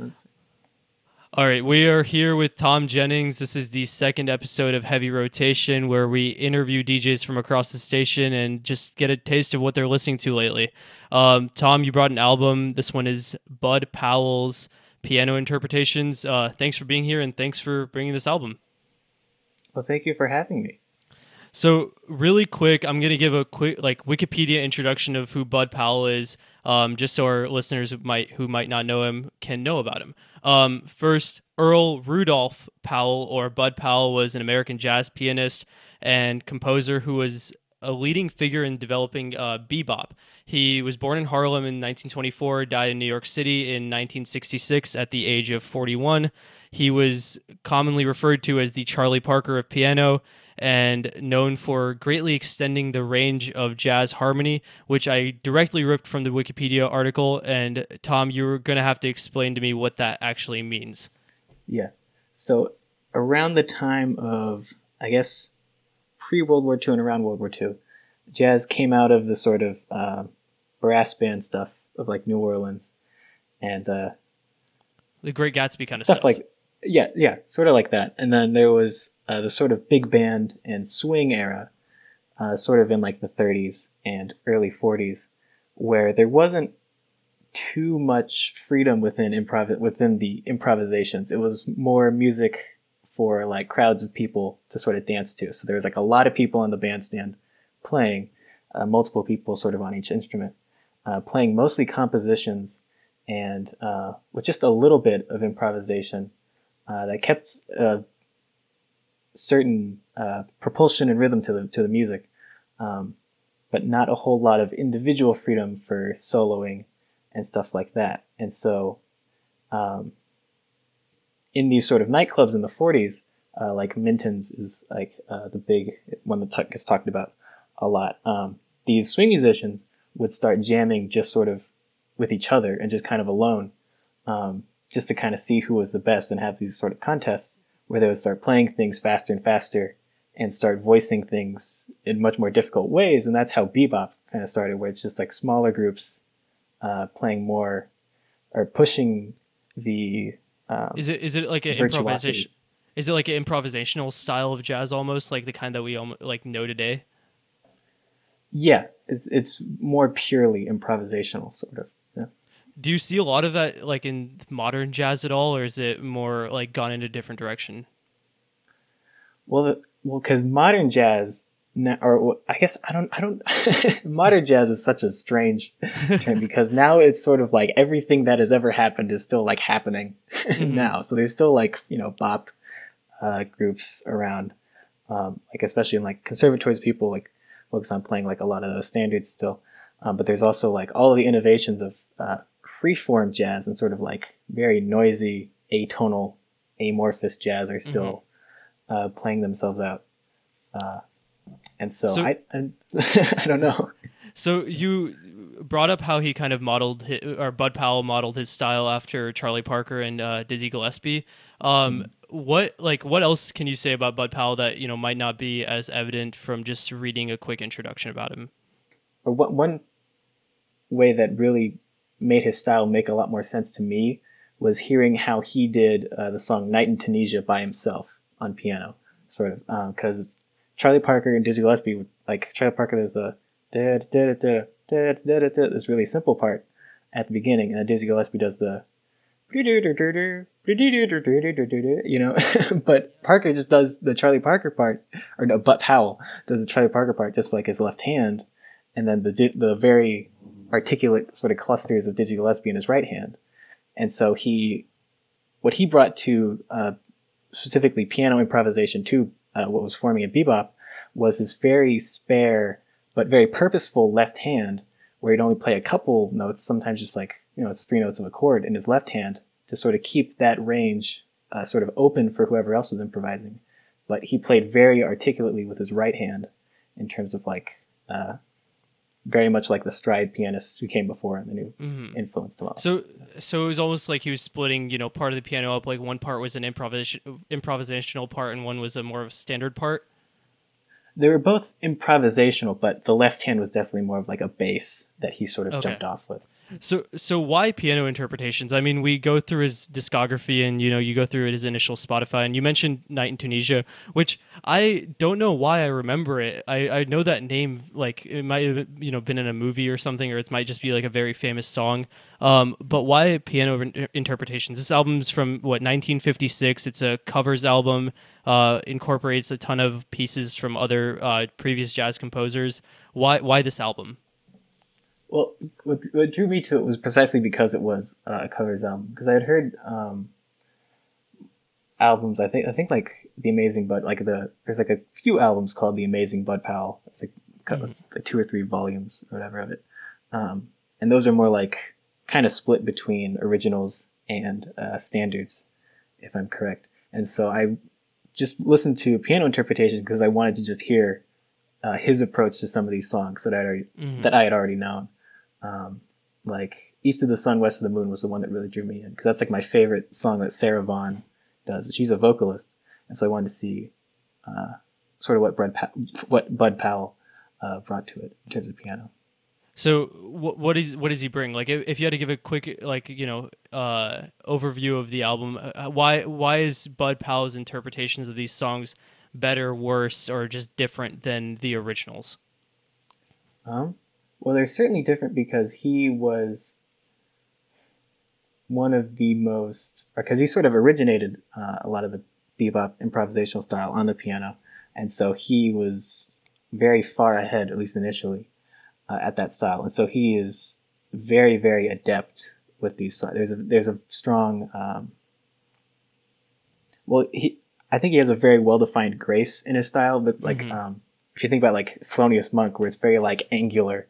Let's see. All right, we are here with Tom Jennings. This is the second episode of Heavy Rotation where we interview DJs from across the station and just get a taste of what they're listening to lately. Um, Tom, you brought an album. This one is Bud Powell's Piano Interpretations. Uh, thanks for being here and thanks for bringing this album. Well, thank you for having me. So, really quick, I'm going to give a quick like Wikipedia introduction of who Bud Powell is, um, just so our listeners might who might not know him can know about him. Um, first, Earl Rudolph Powell or Bud Powell was an American jazz pianist and composer who was a leading figure in developing uh, bebop. He was born in Harlem in 1924, died in New York City in 1966 at the age of 41. He was commonly referred to as the Charlie Parker of piano and known for greatly extending the range of jazz harmony, which I directly ripped from the Wikipedia article. And Tom, you're going to have to explain to me what that actually means. Yeah. So around the time of, I guess, pre World War II and around World War II, jazz came out of the sort of uh, brass band stuff of like New Orleans, and uh, the Great Gatsby kind of stuff, stuff. like yeah, yeah, sort of like that. And then there was uh, the sort of big band and swing era, uh, sort of in like the 30s and early 40s, where there wasn't too much freedom within improv within the improvisations. It was more music for like crowds of people to sort of dance to. So there was like a lot of people on the bandstand playing, uh, multiple people sort of on each instrument, uh, playing mostly compositions and uh, with just a little bit of improvisation uh, that kept uh, certain uh, propulsion and rhythm to the to the music, um, but not a whole lot of individual freedom for soloing and stuff like that. And so, um, in these sort of nightclubs in the '40s, uh, like Minton's is like uh, the big one that t- gets talked about a lot. Um, these swing musicians would start jamming just sort of with each other and just kind of alone, um, just to kind of see who was the best and have these sort of contests where they would start playing things faster and faster and start voicing things in much more difficult ways. And that's how bebop kind of started, where it's just like smaller groups uh, playing more or pushing the. Um, is it is it like an improvisation? Is it like an improvisational style of jazz, almost like the kind that we like know today? Yeah, it's it's more purely improvisational, sort of do you see a lot of that like in modern jazz at all or is it more like gone in a different direction? Well the, well because modern jazz now, or i guess i don't i don't modern jazz is such a strange term because now it's sort of like everything that has ever happened is still like happening mm-hmm. now. So there's still like you know bop uh, groups around um, like especially in like conservatories people like focus on playing like a lot of those standards still. Um, but there's also like all the innovations of uh, freeform jazz and sort of like very noisy, atonal, amorphous jazz are still mm-hmm. uh, playing themselves out. Uh, and so, so I, I, I, don't know. So you brought up how he kind of modeled, his, or Bud Powell modeled his style after Charlie Parker and uh, Dizzy Gillespie. Um, mm-hmm. What like what else can you say about Bud Powell that you know might not be as evident from just reading a quick introduction about him? One way that really made his style make a lot more sense to me was hearing how he did uh, the song "Night in Tunisia" by himself on piano, sort of because um, Charlie Parker and Dizzy Gillespie, like Charlie Parker, there's a this really simple part at the beginning, and then Dizzy Gillespie does the you know, but Parker just does the Charlie Parker part, or no, but Powell does the Charlie Parker part just like his left hand, and then the the very articulate sort of clusters of Dizzy Gillespie in his right hand. And so he, what he brought to uh, specifically piano improvisation to uh, what was forming in bebop was his very spare but very purposeful left hand, where he'd only play a couple notes, sometimes just like you know, it's three notes of a chord in his left hand to sort of keep that range uh, sort of open for whoever else was improvising. But he played very articulately with his right hand in terms of like uh, very much like the stride pianists who came before him and the new mm-hmm. influenced a lot. So, so it was almost like he was splitting, you know, part of the piano up. Like one part was an improvisation, improvisational part, and one was a more of a standard part. They were both improvisational, but the left hand was definitely more of like a bass that he sort of okay. jumped off with. So so why piano interpretations? I mean, we go through his discography and you know, you go through his initial Spotify and you mentioned Night in Tunisia, which I don't know why I remember it. I, I know that name like it might have you know been in a movie or something or it might just be like a very famous song. Um, but why piano in- interpretations? This album's from what 1956. It's a covers album. Uh, incorporates a ton of pieces from other uh, previous jazz composers. Why why this album? Well, what, what drew me to it was precisely because it was uh, a covers album. Because I had heard um, albums. I think I think like the Amazing Bud, like the there's like a few albums called the Amazing Bud Powell. It's like mm-hmm. two or three volumes or whatever of it, um, and those are more like kind of split between originals and uh, standards, if I'm correct. And so I just listened to piano interpretation because I wanted to just hear uh, his approach to some of these songs that I already mm-hmm. that I had already known. Um, like East of the Sun, West of the Moon was the one that really drew me in because that's like my favorite song that Sarah Vaughan does. But she's a vocalist, and so I wanted to see uh, sort of what Bud pa- what Bud Powell uh, brought to it in terms of piano. So what what is what does he bring? Like if, if you had to give a quick like you know uh, overview of the album, uh, why why is Bud Powell's interpretations of these songs better, worse, or just different than the originals? Um, well, they're certainly different because he was one of the most, because he sort of originated uh, a lot of the bebop improvisational style on the piano, and so he was very far ahead, at least initially, uh, at that style, and so he is very, very adept with these. There's a there's a strong. Um, well, he I think he has a very well defined grace in his style, but like mm-hmm. um, if you think about like Thelonious Monk, where it's very like angular,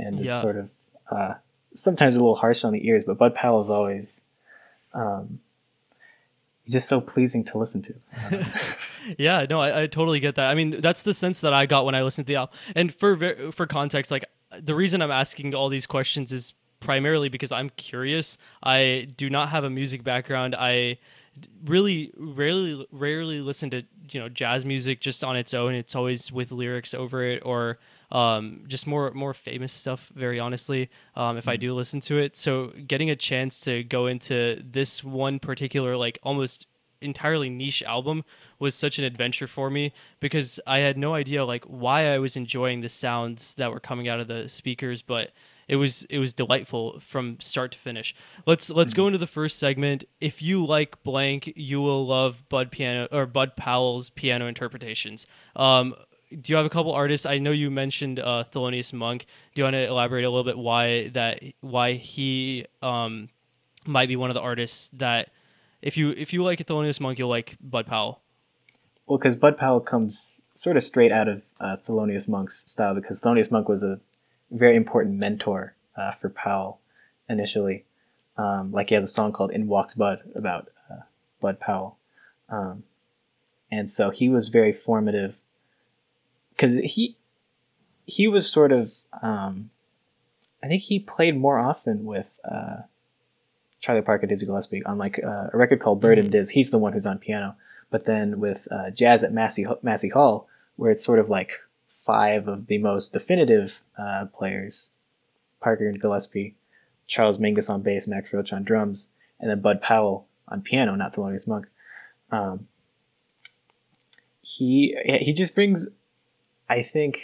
and it's sort of uh, sometimes a little harsh on the ears, but Bud Powell is always um, he's just so pleasing to listen to. yeah, no, I, I, totally get that. I mean, that's the sense that I got when I listened to the album. And for for context, like the reason I'm asking all these questions is primarily because I'm curious. I do not have a music background. I really rarely rarely listen to you know jazz music just on its own. It's always with lyrics over it or um, just more more famous stuff. Very honestly, um, if I mm-hmm. do listen to it, so getting a chance to go into this one particular like almost entirely niche album was such an adventure for me because I had no idea like why I was enjoying the sounds that were coming out of the speakers, but it was it was delightful from start to finish. Let's let's go mm-hmm. into the first segment. If you like blank, you will love Bud piano or Bud Powell's piano interpretations. Um, do you have a couple artists? I know you mentioned uh, Thelonious Monk. Do you want to elaborate a little bit why that why he um, might be one of the artists that if you if you like Thelonious Monk, you'll like Bud Powell. Well, because Bud Powell comes sort of straight out of uh, Thelonious Monk's style, because Thelonious Monk was a very important mentor uh, for Powell initially. Um, like he has a song called "In Walks Bud" about uh, Bud Powell, um, and so he was very formative because he he was sort of um, I think he played more often with uh, Charlie Parker, and Dizzy Gillespie on like uh, a record called Bird mm-hmm. and Diz. He's the one who's on piano, but then with uh, Jazz at Massey Massey Hall, where it's sort of like five of the most definitive uh, players Parker and Gillespie, Charles Mingus on bass, Max Roach on drums, and then Bud Powell on piano, not Thelonious Monk. Um, he he just brings, I think,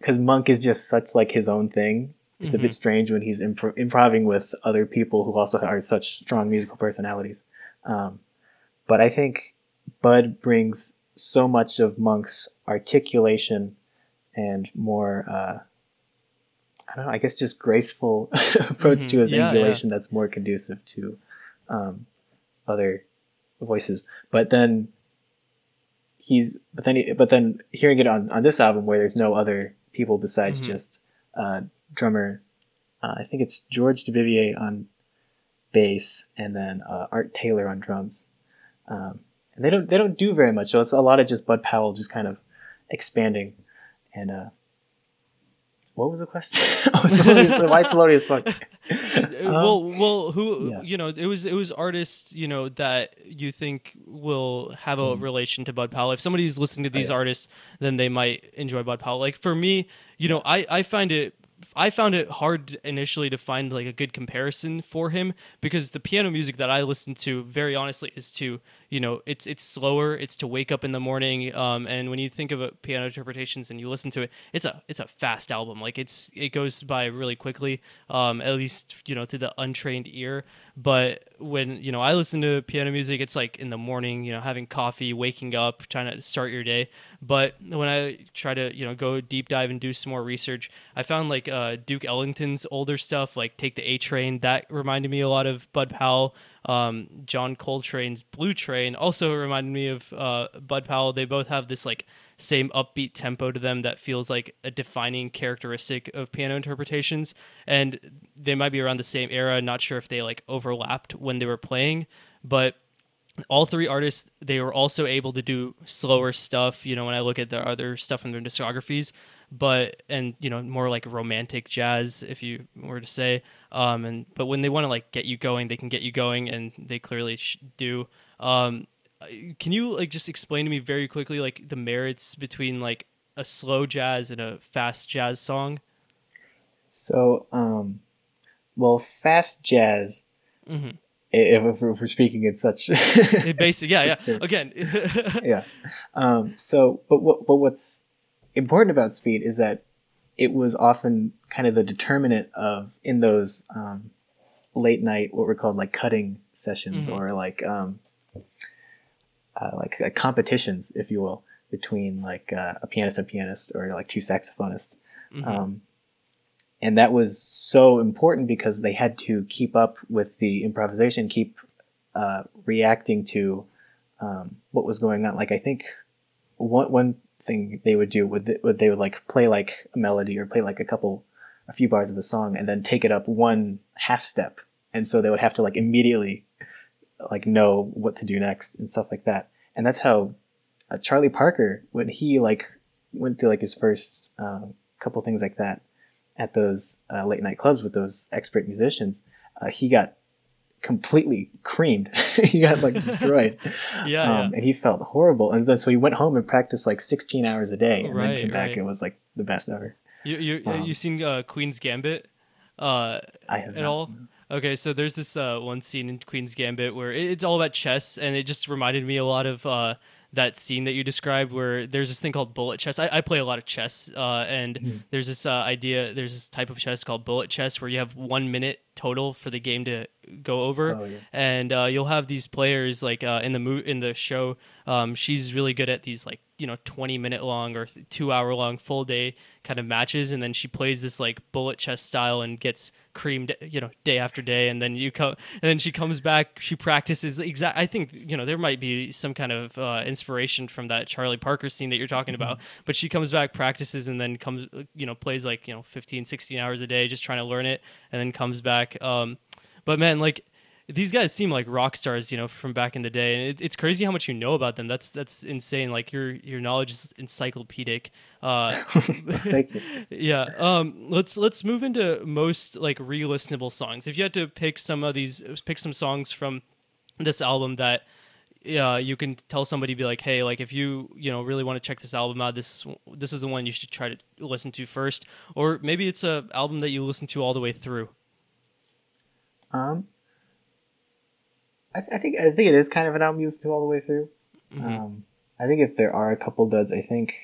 because Monk is just such like his own thing. It's mm-hmm. a bit mm-hmm. strange when he's improv- improving with other people who also are such strong musical personalities. Um, but I think Bud brings so much of Monk's articulation and more uh, I don't know, I guess just graceful approach mm-hmm. to his yeah, angulation yeah. that's more conducive to um, other voices. But then he's but then he, but then hearing it on, on this album where there's no other people besides mm-hmm. just uh, drummer uh, I think it's George Duvivier on bass and then uh, Art Taylor on drums. Um, and they don't they don't do very much. So it's a lot of just Bud Powell just kind of expanding. And uh, what was the question? oh, Thelonious, why Thelonious Monk? Um, well, well, who yeah. you know? It was it was artists you know that you think will have a mm. relation to Bud Powell. If somebody's listening to these oh, yeah. artists, then they might enjoy Bud Powell. Like for me, you know, I I find it I found it hard initially to find like a good comparison for him because the piano music that I listen to, very honestly, is to you know it's it's slower. It's to wake up in the morning. Um, and when you think of piano interpretations and you listen to it, it's a it's a fast album. Like it's it goes by really quickly. Um, at least you know to the untrained ear. But when you know I listen to piano music, it's like in the morning. You know, having coffee, waking up, trying to start your day. But when I try to you know go deep dive and do some more research, I found like uh, Duke Ellington's older stuff, like Take the A Train. That reminded me a lot of Bud Powell. Um, John Coltrane's Blue Train also reminded me of uh, Bud Powell. They both have this like same upbeat tempo to them that feels like a defining characteristic of piano interpretations. And they might be around the same era. Not sure if they like overlapped when they were playing, but all three artists they were also able to do slower stuff you know when i look at the other stuff in their discographies but and you know more like romantic jazz if you were to say um and but when they want to like get you going they can get you going and they clearly sh- do um can you like just explain to me very quickly like the merits between like a slow jazz and a fast jazz song So, um, well, fast jazz. mm-hmm. If, if we're speaking in such basic yeah yeah again yeah. Um, so, but what but what's important about speed is that it was often kind of the determinant of in those um, late night what were called like cutting sessions Mhm. or like um, uh, like uh, competitions, if you will, between like uh, a pianist and pianist or like two saxophonists. Mhm. Um, and that was so important because they had to keep up with the improvisation, keep uh, reacting to um, what was going on. Like I think one one thing they would do would, would they would like play like a melody or play like a couple, a few bars of a song, and then take it up one half step, and so they would have to like immediately like know what to do next and stuff like that. And that's how uh, Charlie Parker when he like went through like his first um, couple things like that at those uh, late night clubs with those expert musicians, uh, he got completely creamed. he got like destroyed. yeah, um, and he felt horrible. And then so he went home and practiced like 16 hours a day, and then came back right. and was like the best ever. you you um, you seen uh, queen's gambit uh I have at not- all Okay, so there's this uh, one scene in Queen's Gambit where it's all about chess, and it just reminded me a lot of uh, that scene that you described, where there's this thing called bullet chess. I, I play a lot of chess, uh, and Mhm. there's this uh, idea, there's this type of chess called bullet chess, where you have one minute total for the game to go over, Oh, yeah. and uh, you'll have these players like uh, in the mo- in the show. Um, she's really good at these like you know 20 minute long or two hour long full day kind of matches, and then she plays this like bullet chess style and gets creamed you know day after day, and then you come and then she comes back. She practices exact. I think you know there might be some kind of uh, inspiration from that Charlie Parker scene that you're talking about, but she comes back, practices, and then comes you know plays like you know 15, 16 hours a day just trying to learn it, and then comes back. Um, but man, like these guys seem like rock stars, you know, from back in the day, and it, it's crazy how much you know about them. That's that's insane. Like your your knowledge is encyclopedic. Uh, yeah. Um. Let's let's move into most like re-listenable songs. If you had to pick some of these, pick some songs from this album that. Yeah, you can tell somebody be like, hey, like if you you know really want to check this album out, this this is the one you should try to listen to first, or maybe it's a album that you listen to all the way through. Um, I, I think I think it is kind of an album you listen to all the way through. Mhm. Um, I think if there are a couple duds, I think,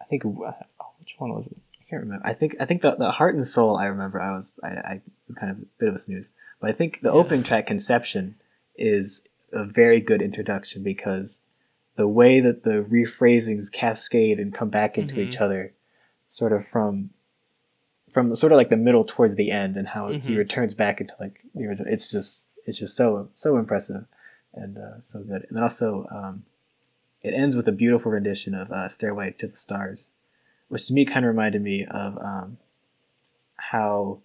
I think uh, oh, which one was it? I can't remember. I think I think the, the heart and soul. I remember. I was I, I was kind of a bit of a snooze, but I think the Yeah. opening track conception is a very good introduction because the way that the rephrasings cascade and come back into Mhm. each other, sort of from from sort of like the middle towards the end, and how he Mhm. returns back into like the original. It's just it's just so so impressive and uh, so good. And then also, um, it ends with a beautiful rendition of uh, "Stairway to the Stars," which to me kind of reminded me of um, how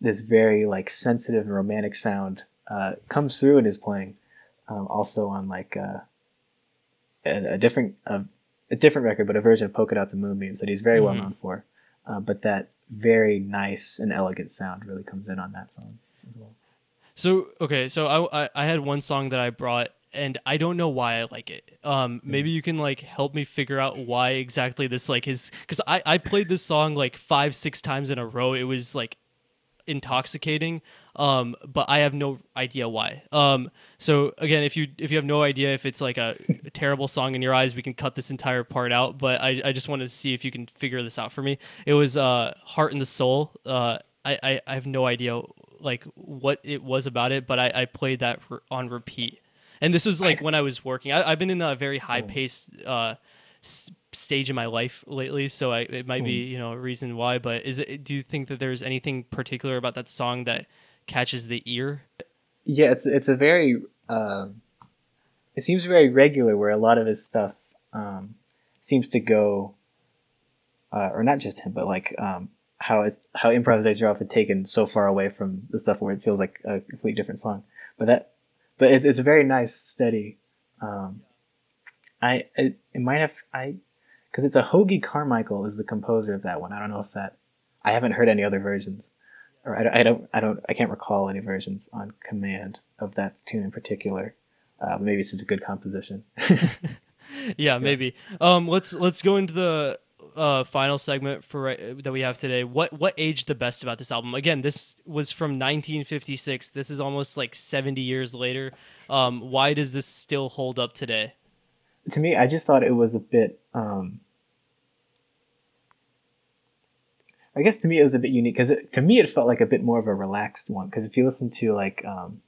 this very like sensitive and romantic sound uh, comes through in his playing. Um, also on like uh, a, a different a, a different record, but a version of "Polka Dots and Moonbeams" that he's very well Mhm. known for. Uh, but that very nice and elegant sound really comes in on that song as well. So okay, so I, I I had one song that I brought, and I don't know why I like it. Um, maybe you can like help me figure out why exactly this like is because I I played this song like five six times in a row. It was like intoxicating um but i have no idea why. Um so again if you if you have no idea if it's like a, a terrible song in your eyes we can cut this entire part out but i i just wanted to see if you can figure this out for me. It was uh heart and the soul. Uh i i, I have no idea like what it was about it but i i played that re- on repeat. And this was like when i was working. I, i've been in a very high paced uh stage in my life lately so I, it might be you know a reason why but is it do you think that there's anything particular about that song that catches the ear Yeah, it's it's a very um, it seems very regular where a lot of his stuff um, seems to go, uh, or not just him, but like um, how it's how improvisations are often taken so far away from the stuff where it feels like a completely different song. But that, but it's, it's a very nice, steady. Um, I it, it might have I, because it's a Hoagy Carmichael is the composer of that one. I don't know if that I haven't heard any other versions or I, I don't, I don't, I can't recall any versions on command of that tune in particular. Uh, maybe it's just a good composition. yeah, maybe um let's let's go into the uh final segment for right, that we have today what what aged the best about this album again this was from 1956 this is almost like 70 years later um why does this still hold up today to me, I just thought it was a bit. Um, I guess to me it was a bit unique because to me it felt like a bit more of a relaxed one. Because if you listen to like, um,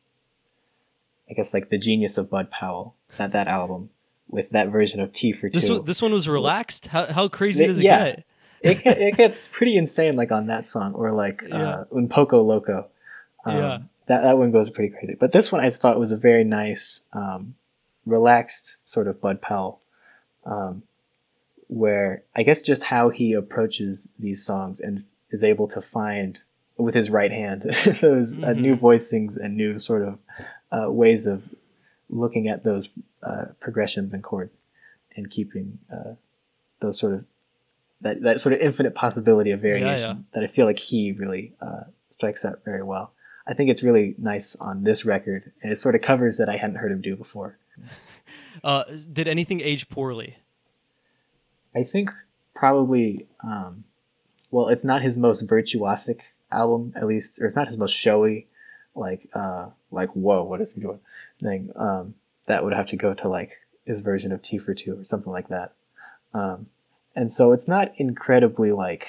I guess like the genius of Bud Powell, that that album with that version of T for this two, one this one was relaxed how, how crazy Th- does it yeah. get it get- it gets pretty insane like on that song or like Yeah. uh, Un Poco Loco. Um, Yeah. That that one goes pretty crazy. But this one I thought was a very nice, um, relaxed sort of Bud Powell, um, where I guess just how he approaches these songs and is able to find with his right hand those uh, Mhm. new voicings and new sort of uh, ways of looking at those uh, progressions and chords and keeping uh, those sort of that, that sort of infinite possibility of variation yeah. that I feel like he really uh, strikes out very well. I think it's really nice on this record, and it sort of covers that I hadn't heard him do before. uh did anything age poorly I think probably, um, well, it's not his most virtuosic album, at least, or it's not his most showy, like, uh, like whoa, what is he doing? Thing. Um, that would have to go to like his version of Tea for Two or something like that. Um, and so it's not incredibly like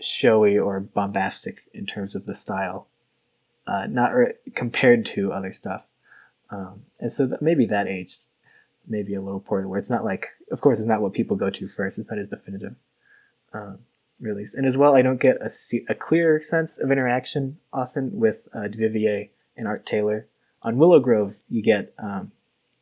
showy or bombastic in terms of the style, uh, not or, compared to other stuff. Um, and so maybe that aged maybe a little poorly, where it's not like, of course, it's not what people go to first. It's not his definitive um, release. And as well, I don't get a, a clear sense of interaction often with uh, Duvivier and Art Taylor. On Willow Grove, you get um,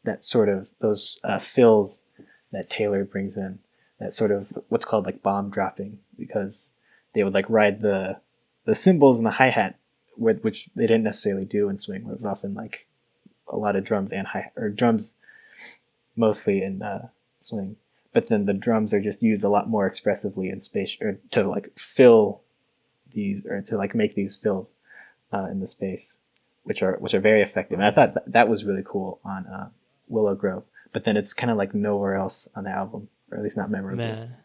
that sort of those uh, fills that Taylor brings in, that sort of what's called like bomb dropping, because they would like ride the the cymbals and the hi hat, which they didn't necessarily do in swing. It was often like a lot of drums and hi or drums mostly in uh, swing, but then the drums are just used a lot more expressively in space or to like fill these or to like make these fills uh, in the space, which are which are very effective. And I thought that, that was really cool on uh, Willow Grove, but then it's kind of like nowhere else on the album, or at least not memorable. Man.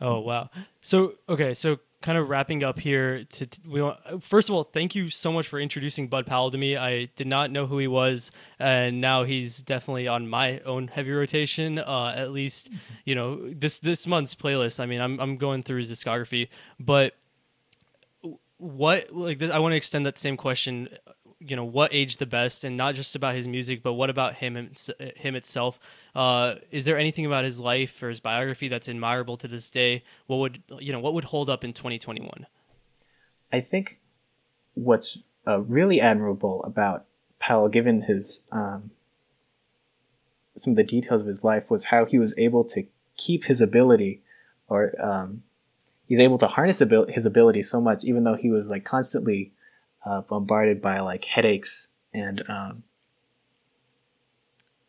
Oh wow. So okay, so kind of wrapping up here. To we want, first of all, thank you so much for introducing Bud Powell to me. I did not know who he was, and now he's definitely on my own heavy rotation. Uh, at least you know this this month's playlist. I mean, I'm I'm going through his discography, but what like this, I want to extend that same question. You know, what aged the best, and not just about his music, but what about him him itself? Uh, is there anything about his life or his biography that's admirable to this day? What would you know? What would hold up in 2021? I think what's uh, really admirable about Powell, given his um, some of the details of his life, was how he was able to keep his ability, or um, he's able to harness abil- his ability so much, even though he was like constantly uh, bombarded by like headaches and um,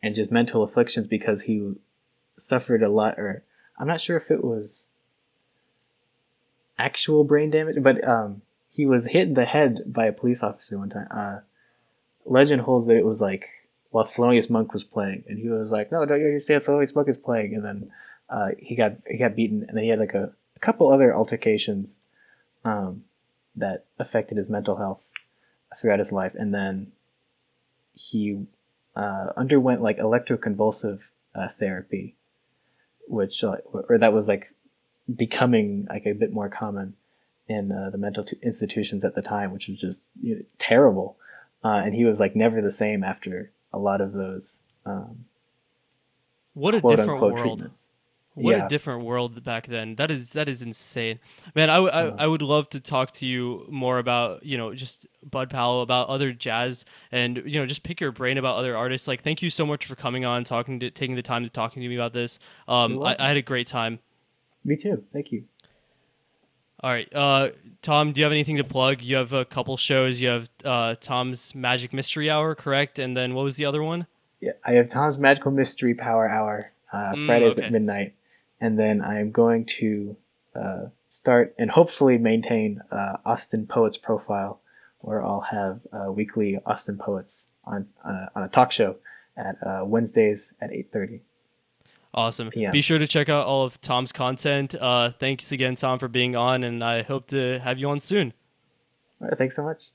and just mental afflictions because he suffered a lot, or I'm not sure if it was actual brain damage, but um, he was hit in the head by a police officer one time. Uh, legend holds that it was like while Thelonious Monk was playing, and he was like, "No, don't you understand? Thelonious Monk is playing." And then uh, he got he got beaten, and then he had like a, a couple other altercations um, that affected his mental health throughout his life, and then he uh, underwent like electroconvulsive uh, therapy, which uh, or that was like becoming like a bit more common in uh, the mental t- institutions at the time, which was just you know, terrible. Uh, and he was like never the same after a lot of those um, what a quote different unquote world. treatments. What Yeah. a different world back then. That is that is insane, man. I, w- I. I would love to talk to you more about you know just Bud Powell about other jazz and you know just pick your brain about other artists. Like thank you so much for coming on, talking to taking the time to talking to me about this. Um, I. I had a great time. Me too. Thank you. All right, uh, Tom, do you have anything to plug? You have a couple shows. You have uh, Tom's Magic Mystery Hour, correct? And then what was the other one? Yeah, I have Tom's Magical Mystery Power Hour uh, Mm, Fridays okay. at midnight, and then I am going to uh, start and hopefully maintain uh, Austin Poets profile, where I'll have uh, weekly Austin Poets on on a, on a talk show at uh, Wednesdays at eight thirty. Awesome. PM. Be sure to check out all of Tom's content. Uh, thanks again, Tom, for being on, and I hope to have you on soon. All right, thanks so much.